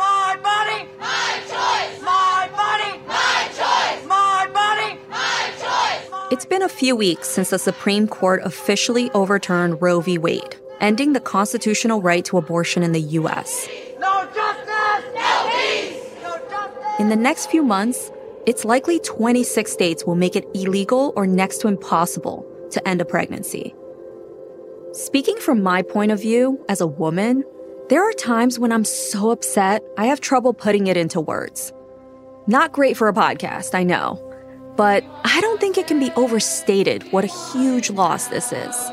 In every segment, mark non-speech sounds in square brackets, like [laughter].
My body, my choice. My body, my choice. My body, my choice. It's been a few weeks since the Supreme Court officially overturned Roe v. Wade, ending the constitutional right to abortion in the U.S. No justice, no peace. No justice. In the next few months, it's likely 26 states will make it illegal or next to impossible to end a pregnancy. Speaking from my point of view as a woman, there are times when I'm so upset, I have trouble putting it into words. Not great for a podcast, I know, but I don't think it can be overstated what a huge loss this is.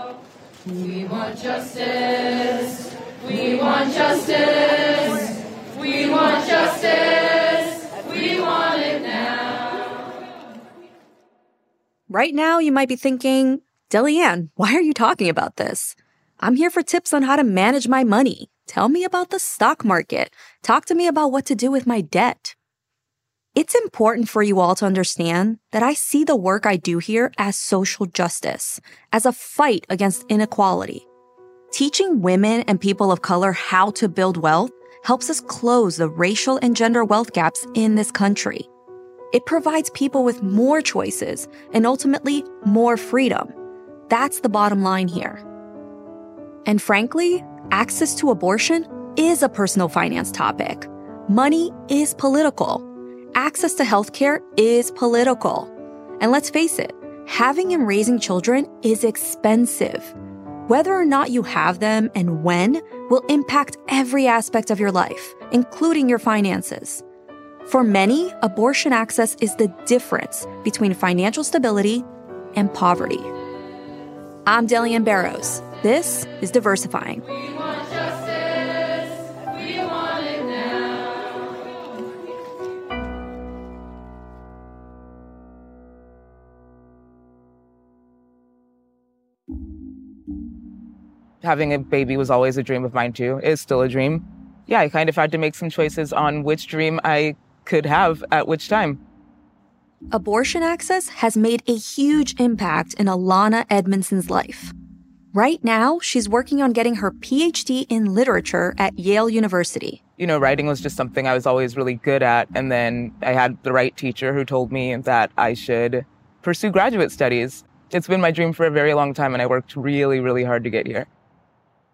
We want justice. We want justice. We want justice. We want it now. Right now, you might be thinking, Delyanne, why are you talking about this? I'm here for tips on how to manage my money. Tell me about the stock market. Talk to me about what to do with my debt. It's important for you all to understand that I see the work I do here as social justice, as a fight against inequality. Teaching women and people of color how to build wealth helps us close the racial and gender wealth gaps in this country. It provides people with more choices and ultimately more freedom. That's the bottom line here. And frankly, access to abortion is a personal finance topic. Money is political. Access to healthcare is political. And let's face it, having and raising children is expensive. Whether or not you have them and when will impact every aspect of your life, including your finances. For many, abortion access is the difference between financial stability and poverty. I'm Delyanne Barros. This is Diversifying. Having a baby was always a dream of mine too. It's still a dream. Yeah, I kind of had to make some choices on which dream I could have at which time. Abortion access has made a huge impact in Alana Edmondson's life. Right now, she's working on getting her PhD in literature at Yale University. You know, writing was just something I was always really good at. And then I had the right teacher who told me that I should pursue graduate studies. It's been my dream for a very long time, and I worked really, really hard to get here.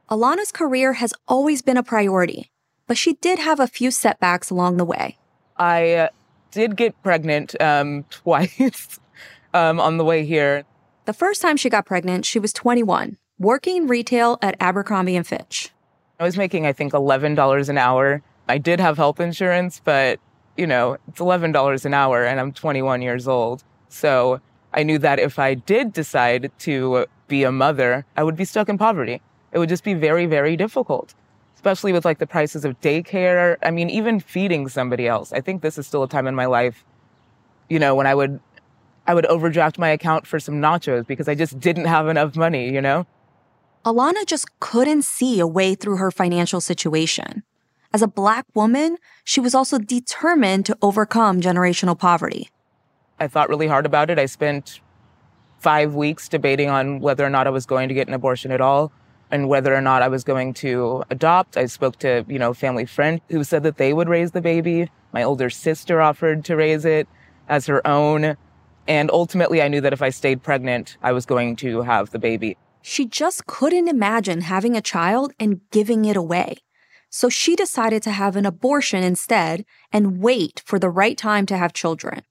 Alana's career has always been a priority, but she did have a few setbacks along the way. I uh, did get pregnant um, [laughs] twice um, on the way here. The first time she got pregnant, she was 21, working in retail at Abercrombie and Fitch. I was making, I think, $11 an hour. I did have health insurance, but, you know, it's $11 an hour and I'm 21 years old. So I knew that if I did decide to be a mother, I would be stuck in poverty. It would just be very, very difficult, especially with like the prices of daycare. I mean, even feeding somebody else. I think this is still a time in my life, you know, when I would, I would overdraft my account for some nachos because I just didn't have enough money, you know? Alana just couldn't see a way through her financial situation. As a black woman, she was also determined to overcome generational poverty. I thought really hard about it. I spent five weeks debating on whether or not I was going to get an abortion at all and whether or not I was going to adopt. I spoke to, you know, family friend who said that they would raise the baby. My older sister offered to raise it as her own. And ultimately, I knew that if I stayed pregnant, I was going to have the baby. She just couldn't imagine having a child and giving it away. So she decided to have an abortion instead and wait for the right time to have children.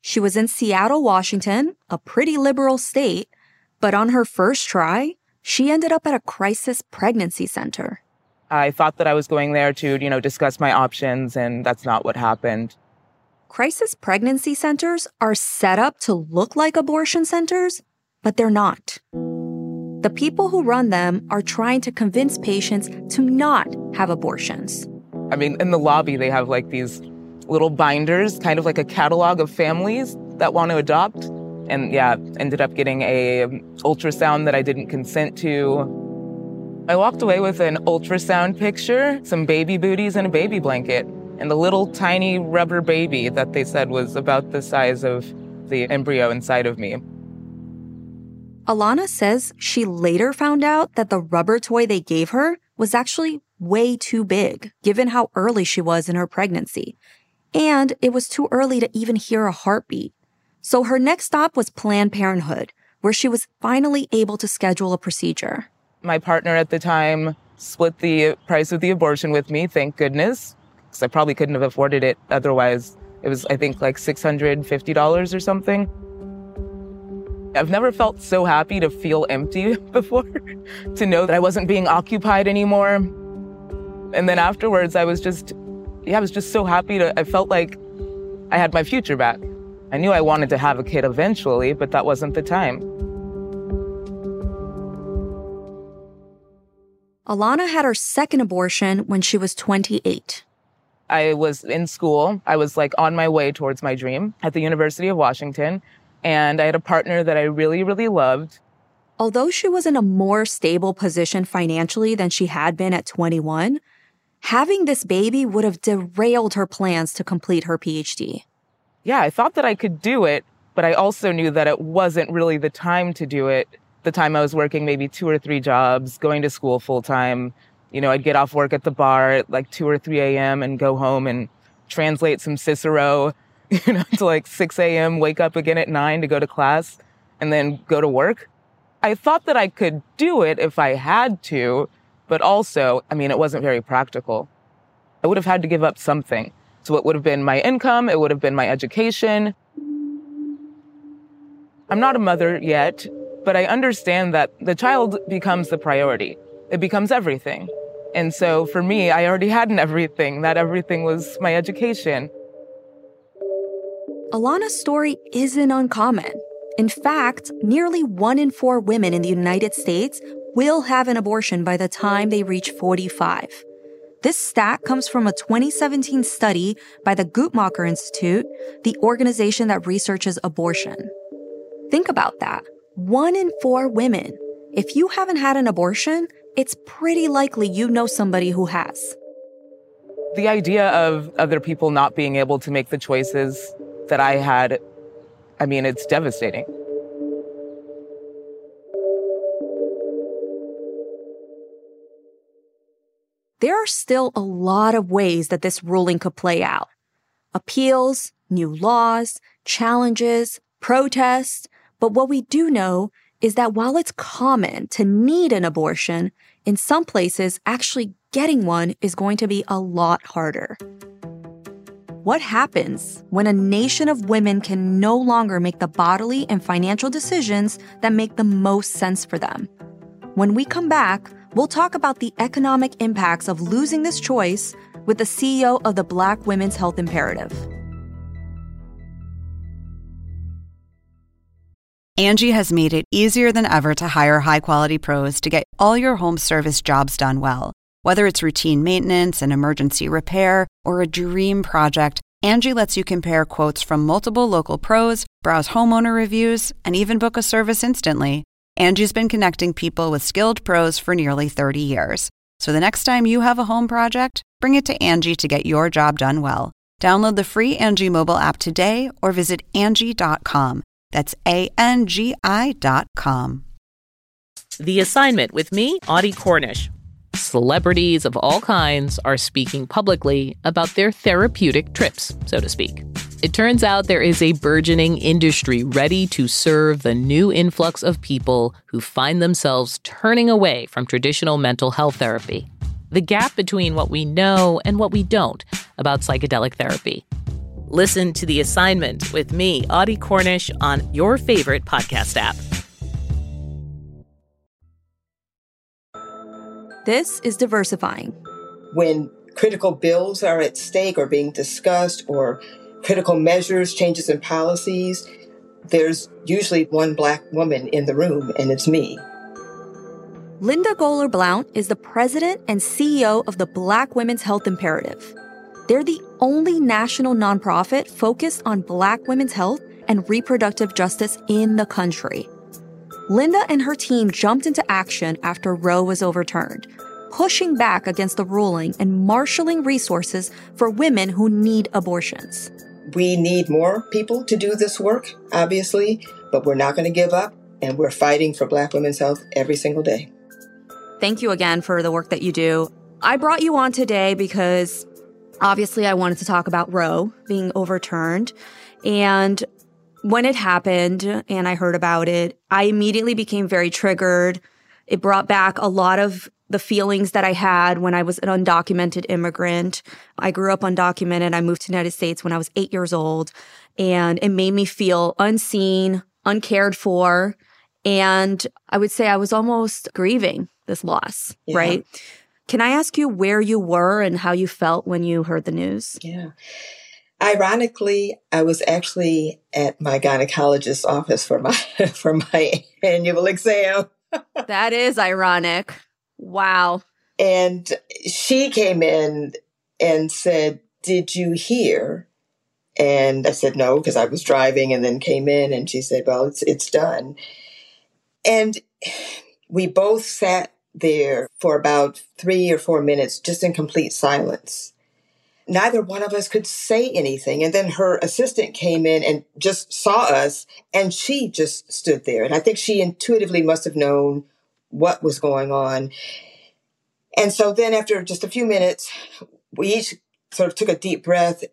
She was in Seattle, Washington, a pretty liberal state, but on her first try, she ended up at a crisis pregnancy center. I thought that I was going there to, you know, discuss my options, and that's not what happened. Crisis pregnancy centers are set up to look like abortion centers, but they're not. The people who run them are trying to convince patients to not have abortions. I mean, in the lobby, they have like these little binders, kind of like a catalog of families that want to adopt. And yeah, ended up getting a ultrasound that I didn't consent to. I walked away with an ultrasound picture, some baby booties, and a baby blanket, and a little tiny rubber baby that they said was about the size of the embryo inside of me. Alana says she later found out that the rubber toy they gave her was actually way too big, given how early she was in her pregnancy. And it was too early to even hear a heartbeat. So her next stop was Planned Parenthood, where she was finally able to schedule a procedure. My partner at the time split the price of the abortion with me, thank goodness, because I probably couldn't have afforded it otherwise. It was, I think, like $650 or something. I've never felt so happy to feel empty [laughs] before, to know that I wasn't being occupied anymore. And then afterwards, I was just, yeah, I was just so happy to, I felt like I had my future back. I knew I wanted to have a kid eventually, but that wasn't the time. Alana had her second abortion when she was 28. I was in school. I was like on my way towards my dream at the University of Washington. And I had a partner that I really, really loved. Although she was in a more stable position financially than she had been at 21, having this baby would have derailed her plans to complete her PhD. Yeah, I thought that I could do it, but I also knew that it wasn't really the time to do it. The time I was working maybe two or three jobs, going to school full time. You know, I'd get off work at the bar at like 2 or 3 a.m. and go home and translate some Cicero, [laughs] you know, to like 6 a.m., wake up again at 9 to go to class, and then go to work. I thought that I could do it if I had to, but also, I mean, it wasn't very practical. I would have had to give up something. So it would have been my income, it would have been my education. I'm not a mother yet, but I understand that the child becomes the priority. It becomes everything. And so for me, I already had an everything. That everything was my education. Alana's story isn't uncommon. In fact, nearly one in four women in the United States will have an abortion by the time they reach 45. This stat comes from a 2017 study by the Guttmacher Institute, the organization that researches abortion. Think about that. One in four women. If you haven't had an abortion, it's pretty likely you know somebody who has. The idea of other people not being able to make the choices that I had, I mean, it's devastating. There are still a lot of ways that this ruling could play out appeals, new laws, challenges, protests. But what we do know is that while it's common to need an abortion, in some places, actually getting one is going to be a lot harder. What happens when a nation of women can no longer make the bodily and financial decisions that make the most sense for them? When we come back, we'll talk about the economic impacts of losing this choice with the CEO of the Black Women's Health Imperative. Angie has made it easier than ever to hire high quality pros to get all your home service jobs done well. Whether it's routine maintenance, an emergency repair, or a dream project, Angie lets you compare quotes from multiple local pros, browse homeowner reviews, and even book a service instantly. Angie's been connecting people with skilled pros for nearly 30 years. So the next time you have a home project, bring it to Angie to get your job done well. Download the free Angie mobile app today or visit Angie.com. That's A N G I dot com. The assignment with me, Audie Cornish. Celebrities of all kinds are speaking publicly about their therapeutic trips, so to speak. It turns out there is a burgeoning industry ready to serve the new influx of people who find themselves turning away from traditional mental health therapy. The gap between what we know and what we don't about psychedelic therapy. Listen to The Assignment with me, Audie Cornish, on your favorite podcast app. This is diversifying. When critical bills are at stake or being discussed, or critical measures, changes in policies, there's usually one black woman in the room, and it's me. Linda Goler Blount is the president and CEO of the Black Women's Health Imperative. They're the only national nonprofit focused on Black women's health and reproductive justice in the country. Linda and her team jumped into action after Roe was overturned, pushing back against the ruling and marshaling resources for women who need abortions. We need more people to do this work, obviously, but we're not going to give up, and we're fighting for Black women's health every single day. Thank you again for the work that you do. I brought you on today because obviously I wanted to talk about Roe being overturned. And when it happened and I heard about it, I immediately became very triggered. It brought back a lot of the feelings that I had when I was an undocumented immigrant. I grew up undocumented. I moved to the United States when I was eight years old, and it made me feel unseen, uncared for. And I would say I was almost grieving this loss, Yeah. right? Can I ask you where you were and how you felt when you heard the news? Yeah. Ironically, I was actually at my gynecologist's office for my [laughs] for my annual exam. that is ironic. Wow. And she came in and said, Did you hear? And I said no, because I was driving and then came in and she said, Well, it's it's done. And we both sat there for about three or four minutes just in complete silence. Neither one of us could say anything. And then her assistant came in and just saw us and she just stood there. And I think she intuitively must have known what was going on. And so then after just a few minutes, we each sort of took a deep breath.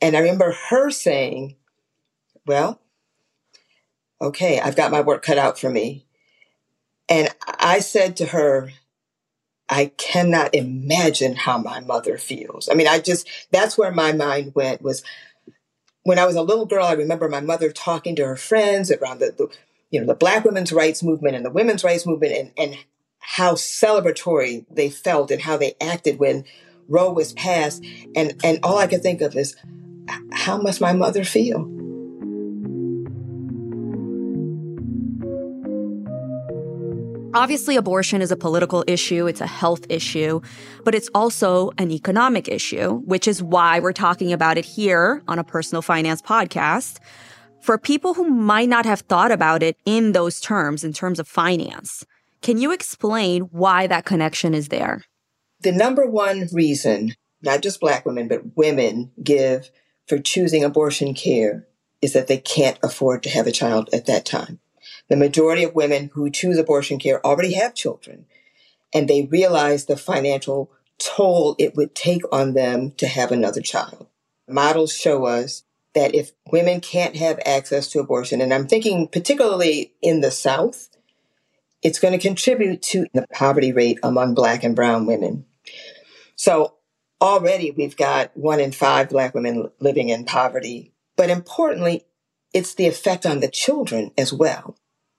And I remember her saying, Well, okay, I've got my work cut out for me. And I said to her, I cannot imagine how my mother feels. I mean, I just, that's where my mind went was when I was a little girl, I remember my mother talking to her friends around the, the you know, the black women's rights movement and the women's rights movement and, and how celebratory they felt and how they acted when Roe was passed. And, and all I could think of is, how must my mother feel? Obviously, abortion is a political issue, it's a health issue, but it's also an economic issue, which is why we're talking about it here on a personal finance podcast. For people who might not have thought about it in those terms, in terms of finance, can you explain why that connection is there? The number one reason, not just black women, but women give for choosing abortion care is that they can't afford to have a child at that time. The majority of women who choose abortion care already have children, and they realize the financial toll it would take on them to have another child. Models show us that if women can't have access to abortion, and I'm thinking particularly in the South, it's going to contribute to the poverty rate among black and brown women. So already we've got one in five black women living in poverty. But importantly, it's the effect on the children as well.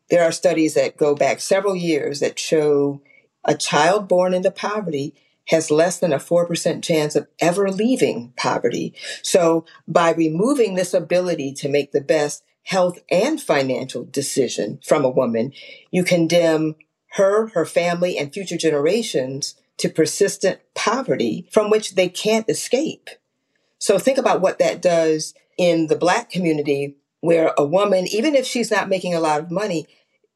There are studies that go back several years that show a child born into poverty has less than a 4% chance of ever leaving poverty. So by removing this ability to make the best health and financial decision from a woman, you condemn her, her family, and future generations to persistent poverty from which they can't escape. So think about what that does in the black community where a woman, even if she's not making a lot of money,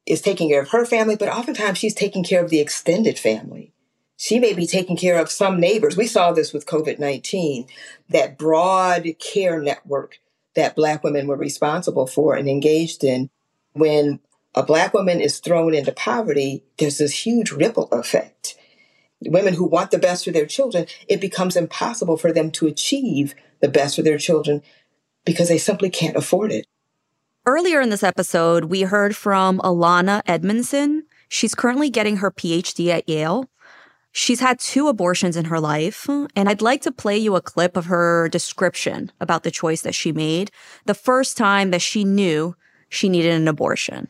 is taking care of her family, but oftentimes she's taking care of the extended family. She may be taking care of some neighbors. We saw this with COVID 19, that broad care network that Black women were responsible for and engaged in. When a Black woman is thrown into poverty, there's this huge ripple effect. Women who want the best for their children, it becomes impossible for them to achieve the best for their children because they simply can't afford it. Earlier in this episode, we heard from Alana Edmondson. She's currently getting her PhD at Yale. She's had two abortions in her life, and I'd like to play you a clip of her description about the choice that she made the first time that she knew she needed an abortion.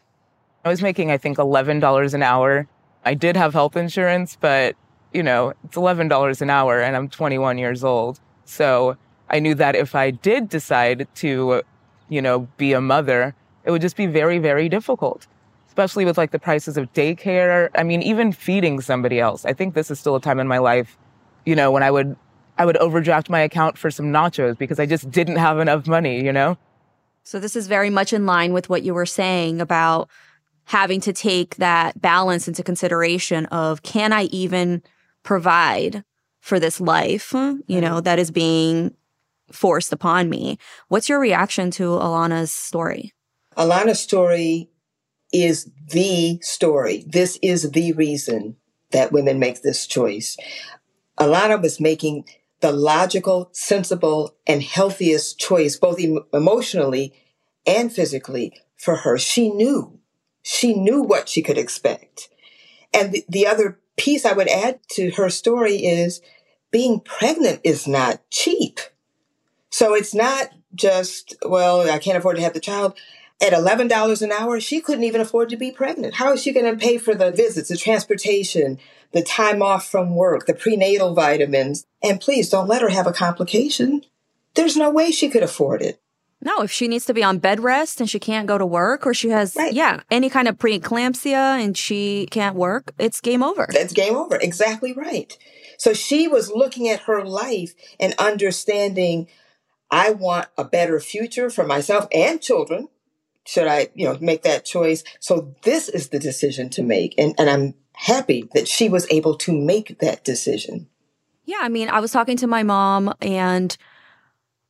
I was making, I think, $11 an hour. I did have health insurance, but, you know, it's $11 an hour and I'm 21 years old. So I knew that if I did decide to, you know, be a mother, it would just be very, very difficult. Especially with like the prices of daycare. I mean, even feeding somebody else. I think this is still a time in my life, you know, when I would I would overdraft my account for some nachos because I just didn't have enough money, you know? So this is very much in line with what you were saying about having to take that balance into consideration of can I even provide for this life, you know, mm-hmm. that is being forced upon me. What's your reaction to Alana's story? Alana's story is the story. This is the reason that women make this choice. Alana was making the logical, sensible, and healthiest choice, both em- emotionally and physically, for her. She knew. She knew what she could expect. And the, the other piece I would add to her story is being pregnant is not cheap. So it's not just, well, I can't afford to have the child. At $11 an hour, she couldn't even afford to be pregnant. How is she going to pay for the visits, the transportation, the time off from work, the prenatal vitamins? And please don't let her have a complication. There's no way she could afford it. No, if she needs to be on bed rest and she can't go to work or she has, Right. yeah, any kind of preeclampsia and she can't work, it's game over. That's game over. Exactly right. So she was looking at her life and understanding I want a better future for myself and children. Should I, you know, make that choice? So this is the decision to make. And, and I'm happy that she was able to make that decision. Yeah, I mean, I was talking to my mom and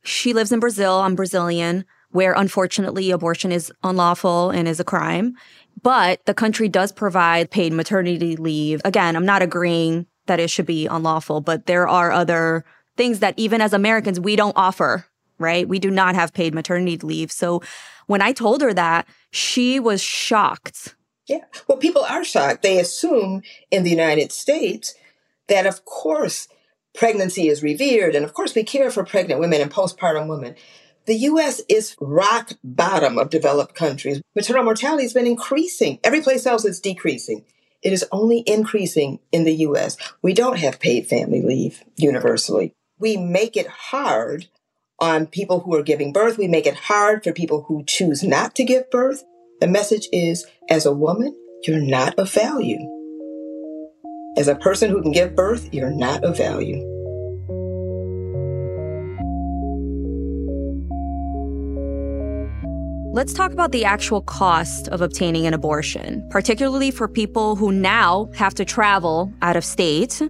she lives in Brazil. I'm Brazilian, where unfortunately abortion is unlawful and is a crime. But the country does provide paid maternity leave. Again, I'm not agreeing that it should be unlawful, but there are other things that even as Americans, we don't offer, right? We do not have paid maternity leave. So when I told her that, she was shocked. Yeah. Well, people are shocked. They assume in the United States that, of course, pregnancy is revered. And of course, we care for pregnant women and postpartum women. The U.S. is rock bottom of developed countries. Maternal mortality has been increasing. Every place else it's decreasing. It is only increasing in the U.S. We don't have paid family leave universally. We make it hard on people who are giving birth. We make it hard for people who choose not to give birth. The message is, as a woman, you're not of value. As a person who can give birth, you're not of value. Let's talk about the actual cost of obtaining an abortion, particularly for people who now have to travel out of state.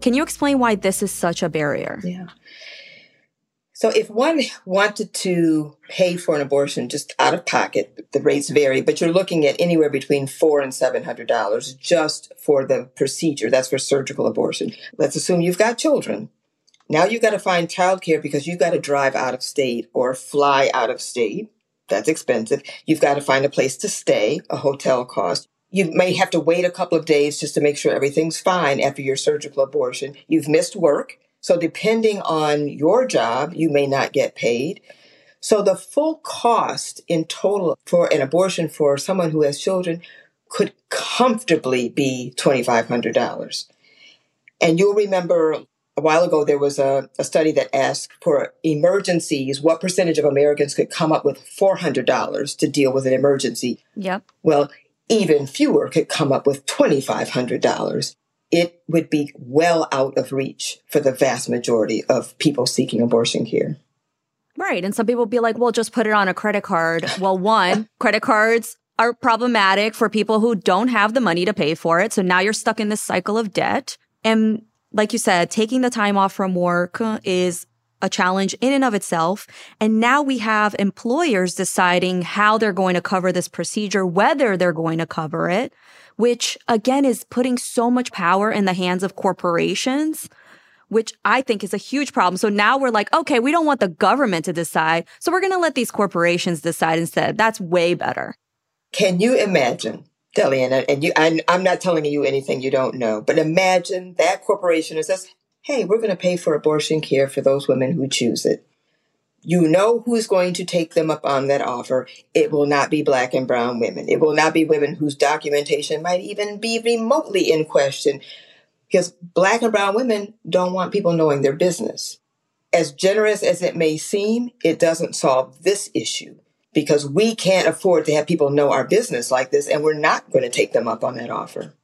Can you explain why this is such a barrier? Yeah. So if one wanted to pay for an abortion just out of pocket, the rates vary, but you're looking at anywhere between four and seven hundred dollars just for the procedure. That's for surgical abortion. Let's assume you've got children. Now you've got to find childcare because you've got to drive out of state or fly out of state. That's expensive. You've got to find a place to stay, a hotel cost. You may have to wait a couple of days just to make sure everything's fine after your surgical abortion. You've missed work. So depending on your job, you may not get paid. So the full cost in total for an abortion for someone who has children could comfortably be $2,500. And you'll remember a while ago there was a, a study that asked for emergencies, what percentage of Americans could come up with $400 to deal with an emergency? Yep. Well, even fewer could come up with $2,500. It would be well out of reach for the vast majority of people seeking abortion care. Right. And some people be like, well, just put it on a credit card. Well, one, [laughs] credit cards are problematic for people who don't have the money to pay for it. So now you're stuck in this cycle of debt. And like you said, taking the time off from work uh, is a challenge in and of itself. And now we have employers deciding how they're going to cover this procedure, whether they're going to cover it, which again is putting so much power in the hands of corporations which I think is a huge problem. So now we're like, okay, we don't want the government to decide. So we're going to let these corporations decide instead. That's way better. Can you imagine, Delyanne, and you, I'm, I'm not telling you anything you don't know, but imagine that corporation says, hey, we're going to pay for abortion care for those women who choose it. You know who's going to take them up on that offer. It will not be black and brown women. It will not be women whose documentation might even be remotely in question because black and brown women don't want people knowing their business. As generous as it may seem, it doesn't solve this issue because we can't afford to have people know our business like this, and we're not going to take them up on that offer.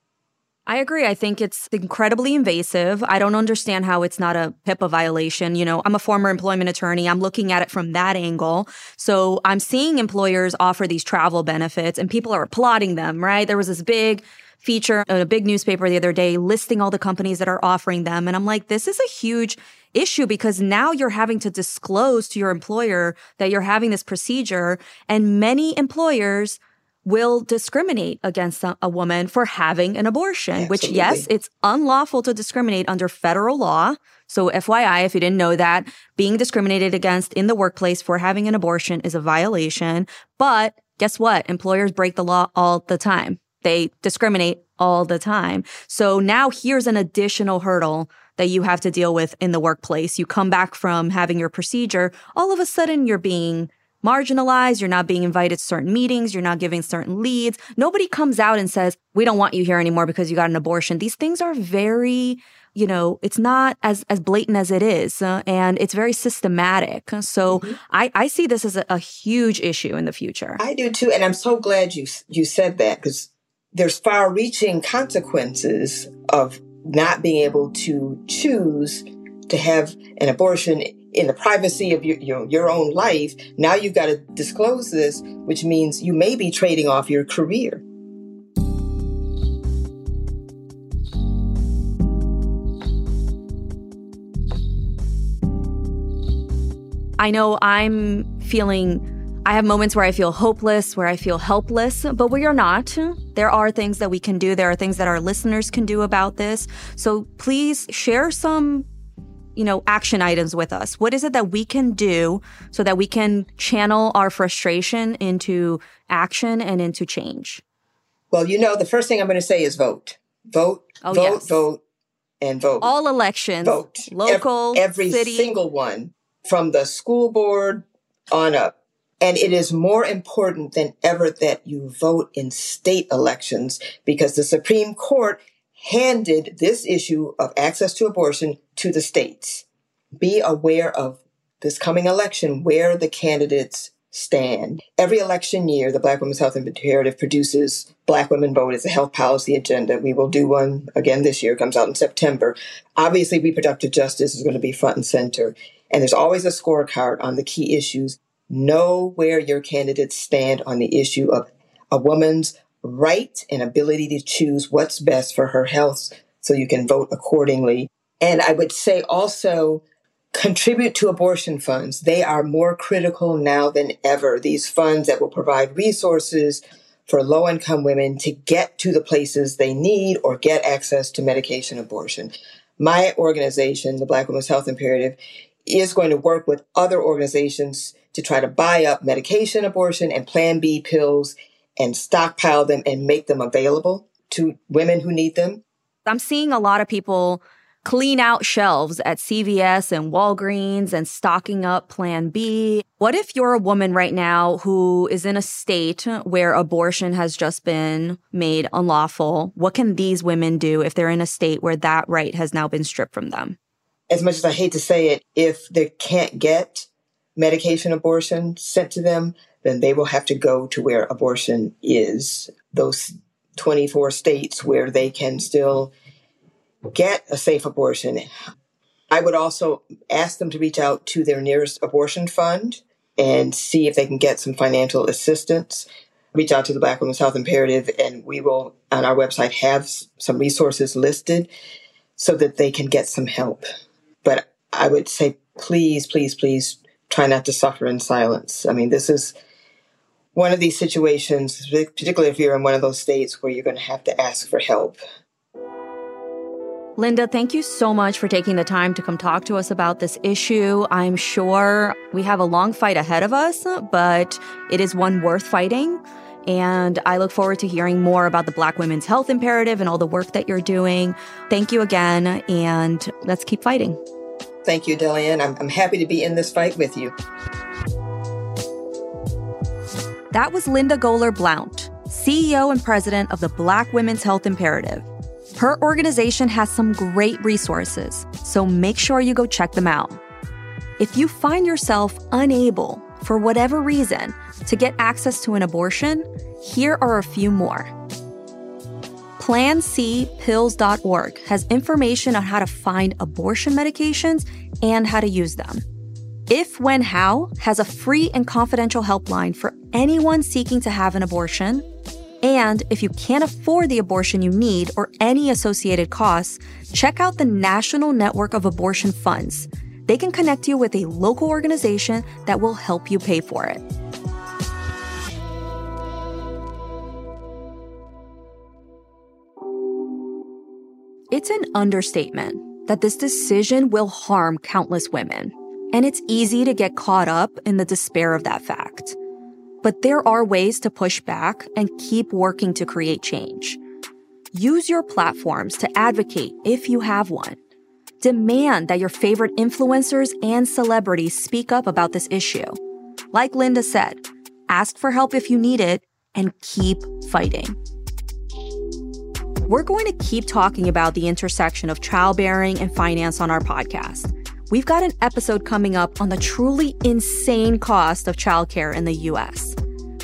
I agree. I think it's incredibly invasive. I don't understand how it's not a HIPAA violation. You know, I'm a former employment attorney. I'm looking at it from that angle. So I'm seeing employers offer these travel benefits and people are applauding them, right? There was this big feature in a big newspaper the other day listing all the companies that are offering them. And I'm like, this is a huge issue because now you're having to disclose to your employer that you're having this procedure. And many employers will discriminate against a, woman for having an abortion, Absolutely. which, yes, it's unlawful to discriminate under federal law. So, FYI, if you didn't know that, being discriminated against in the workplace for having an abortion is a violation. But guess what? Employers break the law all the time. They discriminate all the time. So now here's an additional hurdle that you have to deal with in the workplace. You come back from having your procedure, all of a sudden you're being marginalized. You're not being invited to certain meetings. You're not giving certain leads. Nobody comes out and says, we don't want you here anymore because you got an abortion. These things are very, you know, it's not as, as blatant as it is. uh, and it's very systematic. So I, I see this as a, a huge issue in the future. I do too, and I'm so glad you you said that because there's far-reaching consequences of not being able to choose to have an abortion in the privacy of your, your your own life. Now you've got to disclose this, which means you may be trading off your career. I know I'm feeling, I have moments where I feel hopeless, where I feel helpless, but we are not. There are things that we can do. There are things that our listeners can do about this. So please share some, you know, action items with us. What is it that we can do so that we can channel our frustration into action and into change? Well, you know, the first thing I'm going to say is vote, vote, Oh, vote, yes. vote, and vote. All elections, vote. local, Ev- every city. single one from the school board on up. And it is more important than ever that you vote in state elections because the Supreme Court handed this issue of access to abortion to the states. Be aware of this coming election where the candidates stand. Every election year, the Black Women's Health Imperative produces Black Women Vote as a health policy agenda. We will do one again this year, it comes out in September. Obviously, reproductive justice is going to be front and center. And there's always a scorecard on the key issues. Know where your candidates stand on the issue of a woman's right and ability to choose what's best for her health so you can vote accordingly. And I would say also contribute to abortion funds. They are more critical now than ever. These funds that will provide resources for low income women to get to the places they need or get access to medication abortion. My organization, the Black Women's Health Imperative, is going to work with other organizations to try to buy up medication abortion and Plan B pills and stockpile them and make them available to women who need them. I'm seeing a lot of people clean out shelves at CVS and Walgreens and stocking up Plan B. What if you're a woman right now who is in a state where abortion has just been made unlawful? What can these women do if they're in a state where that right has now been stripped from them? As much as I hate to say it, if they can't get medication abortion sent to them, then they will have to go to where abortion is. Those 24 states where they can still get a safe abortion. I would also ask them to reach out to their nearest abortion fund and see if they can get some financial assistance. Reach out to the Black Women's Health Imperative, and we will, on our website, have some resources listed so that they can get some help. But I would say, please, please, please try not to suffer in silence. I mean, this is one of these situations, particularly if you're in one of those states where you're going to have to ask for help. Linda, thank you so much for taking the time to come talk to us about this issue. I'm sure we have a long fight ahead of us, but it is one worth fighting. And I look forward to hearing more about the Black Women's Health Imperative and all the work that you're doing. Thank you again, and let's keep fighting. Thank you, Delyanne. I'm, I'm happy to be in this fight with you. That was Linda Goler Blount, CEO and president of the Black Women's Health Imperative. Her organization has some great resources, so make sure you go check them out. If you find yourself unable, for whatever reason, to get access to an abortion, here are a few more. PlanCpills.org has information on how to find abortion medications and how to use them. If When How has a free and confidential helpline for anyone seeking to have an abortion. And if you can't afford the abortion you need or any associated costs, check out the National Network of Abortion Funds. They can connect you with a local organization that will help you pay for it. It's an understatement that this decision will harm countless women, and it's easy to get caught up in the despair of that fact. But there are ways to push back and keep working to create change. Use your platforms to advocate if you have one. Demand that your favorite influencers and celebrities speak up about this issue. Like Linda said, ask for help if you need it and keep fighting. We're going to keep talking about the intersection of childbearing and finance on our podcast. We've got an episode coming up on the truly insane cost of childcare in the US.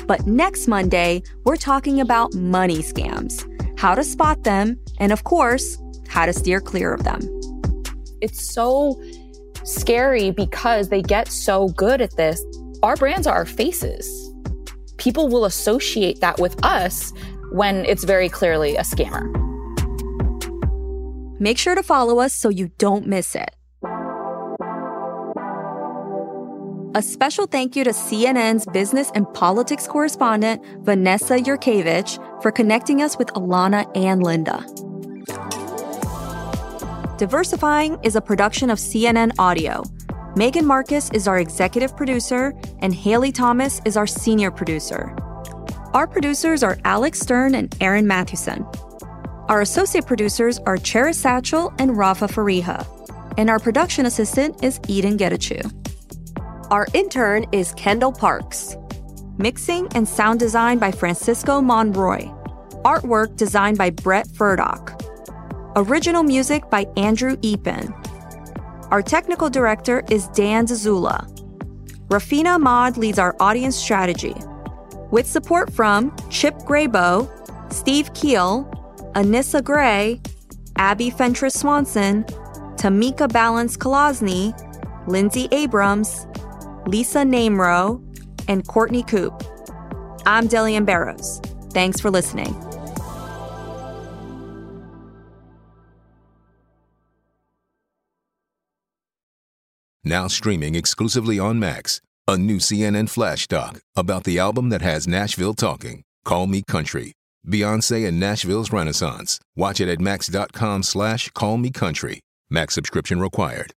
But next Monday, we're talking about money scams, how to spot them, and of course, how to steer clear of them. It's so scary because they get so good at this. Our brands are our faces. People will associate that with us when it's very clearly a scammer. Make sure to follow us so you don't miss it. A special thank you to CNN's business and politics correspondent, Vanessa Yurkevich, for connecting us with Alana and Linda. Diversifying is a production of CNN Audio. Megan Marcus is our executive producer, and Haley Thomas is our senior producer. Our producers are Alex Stern and Aaron Mathewson. Our associate producers are Cheris Satchel and Rafa Fariha. And our production assistant is Eden Getachew. Our intern is Kendall Parks. Mixing and sound design by Francisco Monroy. Artwork designed by Brett Ferdock. Original music by Andrew Eapen. Our technical director is Dan Dzula. Rafina Ahmad leads our audience strategy. With support from Chip Grabow, Steve Kiehl, Anissa Gray, Abby Fentress Swanson, Tamika Balance Kolosny, Lindsay Abrams, Lisa Namerow, and Courtney Coupe. I'm Delyanne Barros. Thanks for listening. Now streaming exclusively on Max, a new CNN flash doc about the album that has Nashville talking. Call Me Country. Beyonce and Nashville's Renaissance. Watch it at max.com slash call me country. Max subscription required.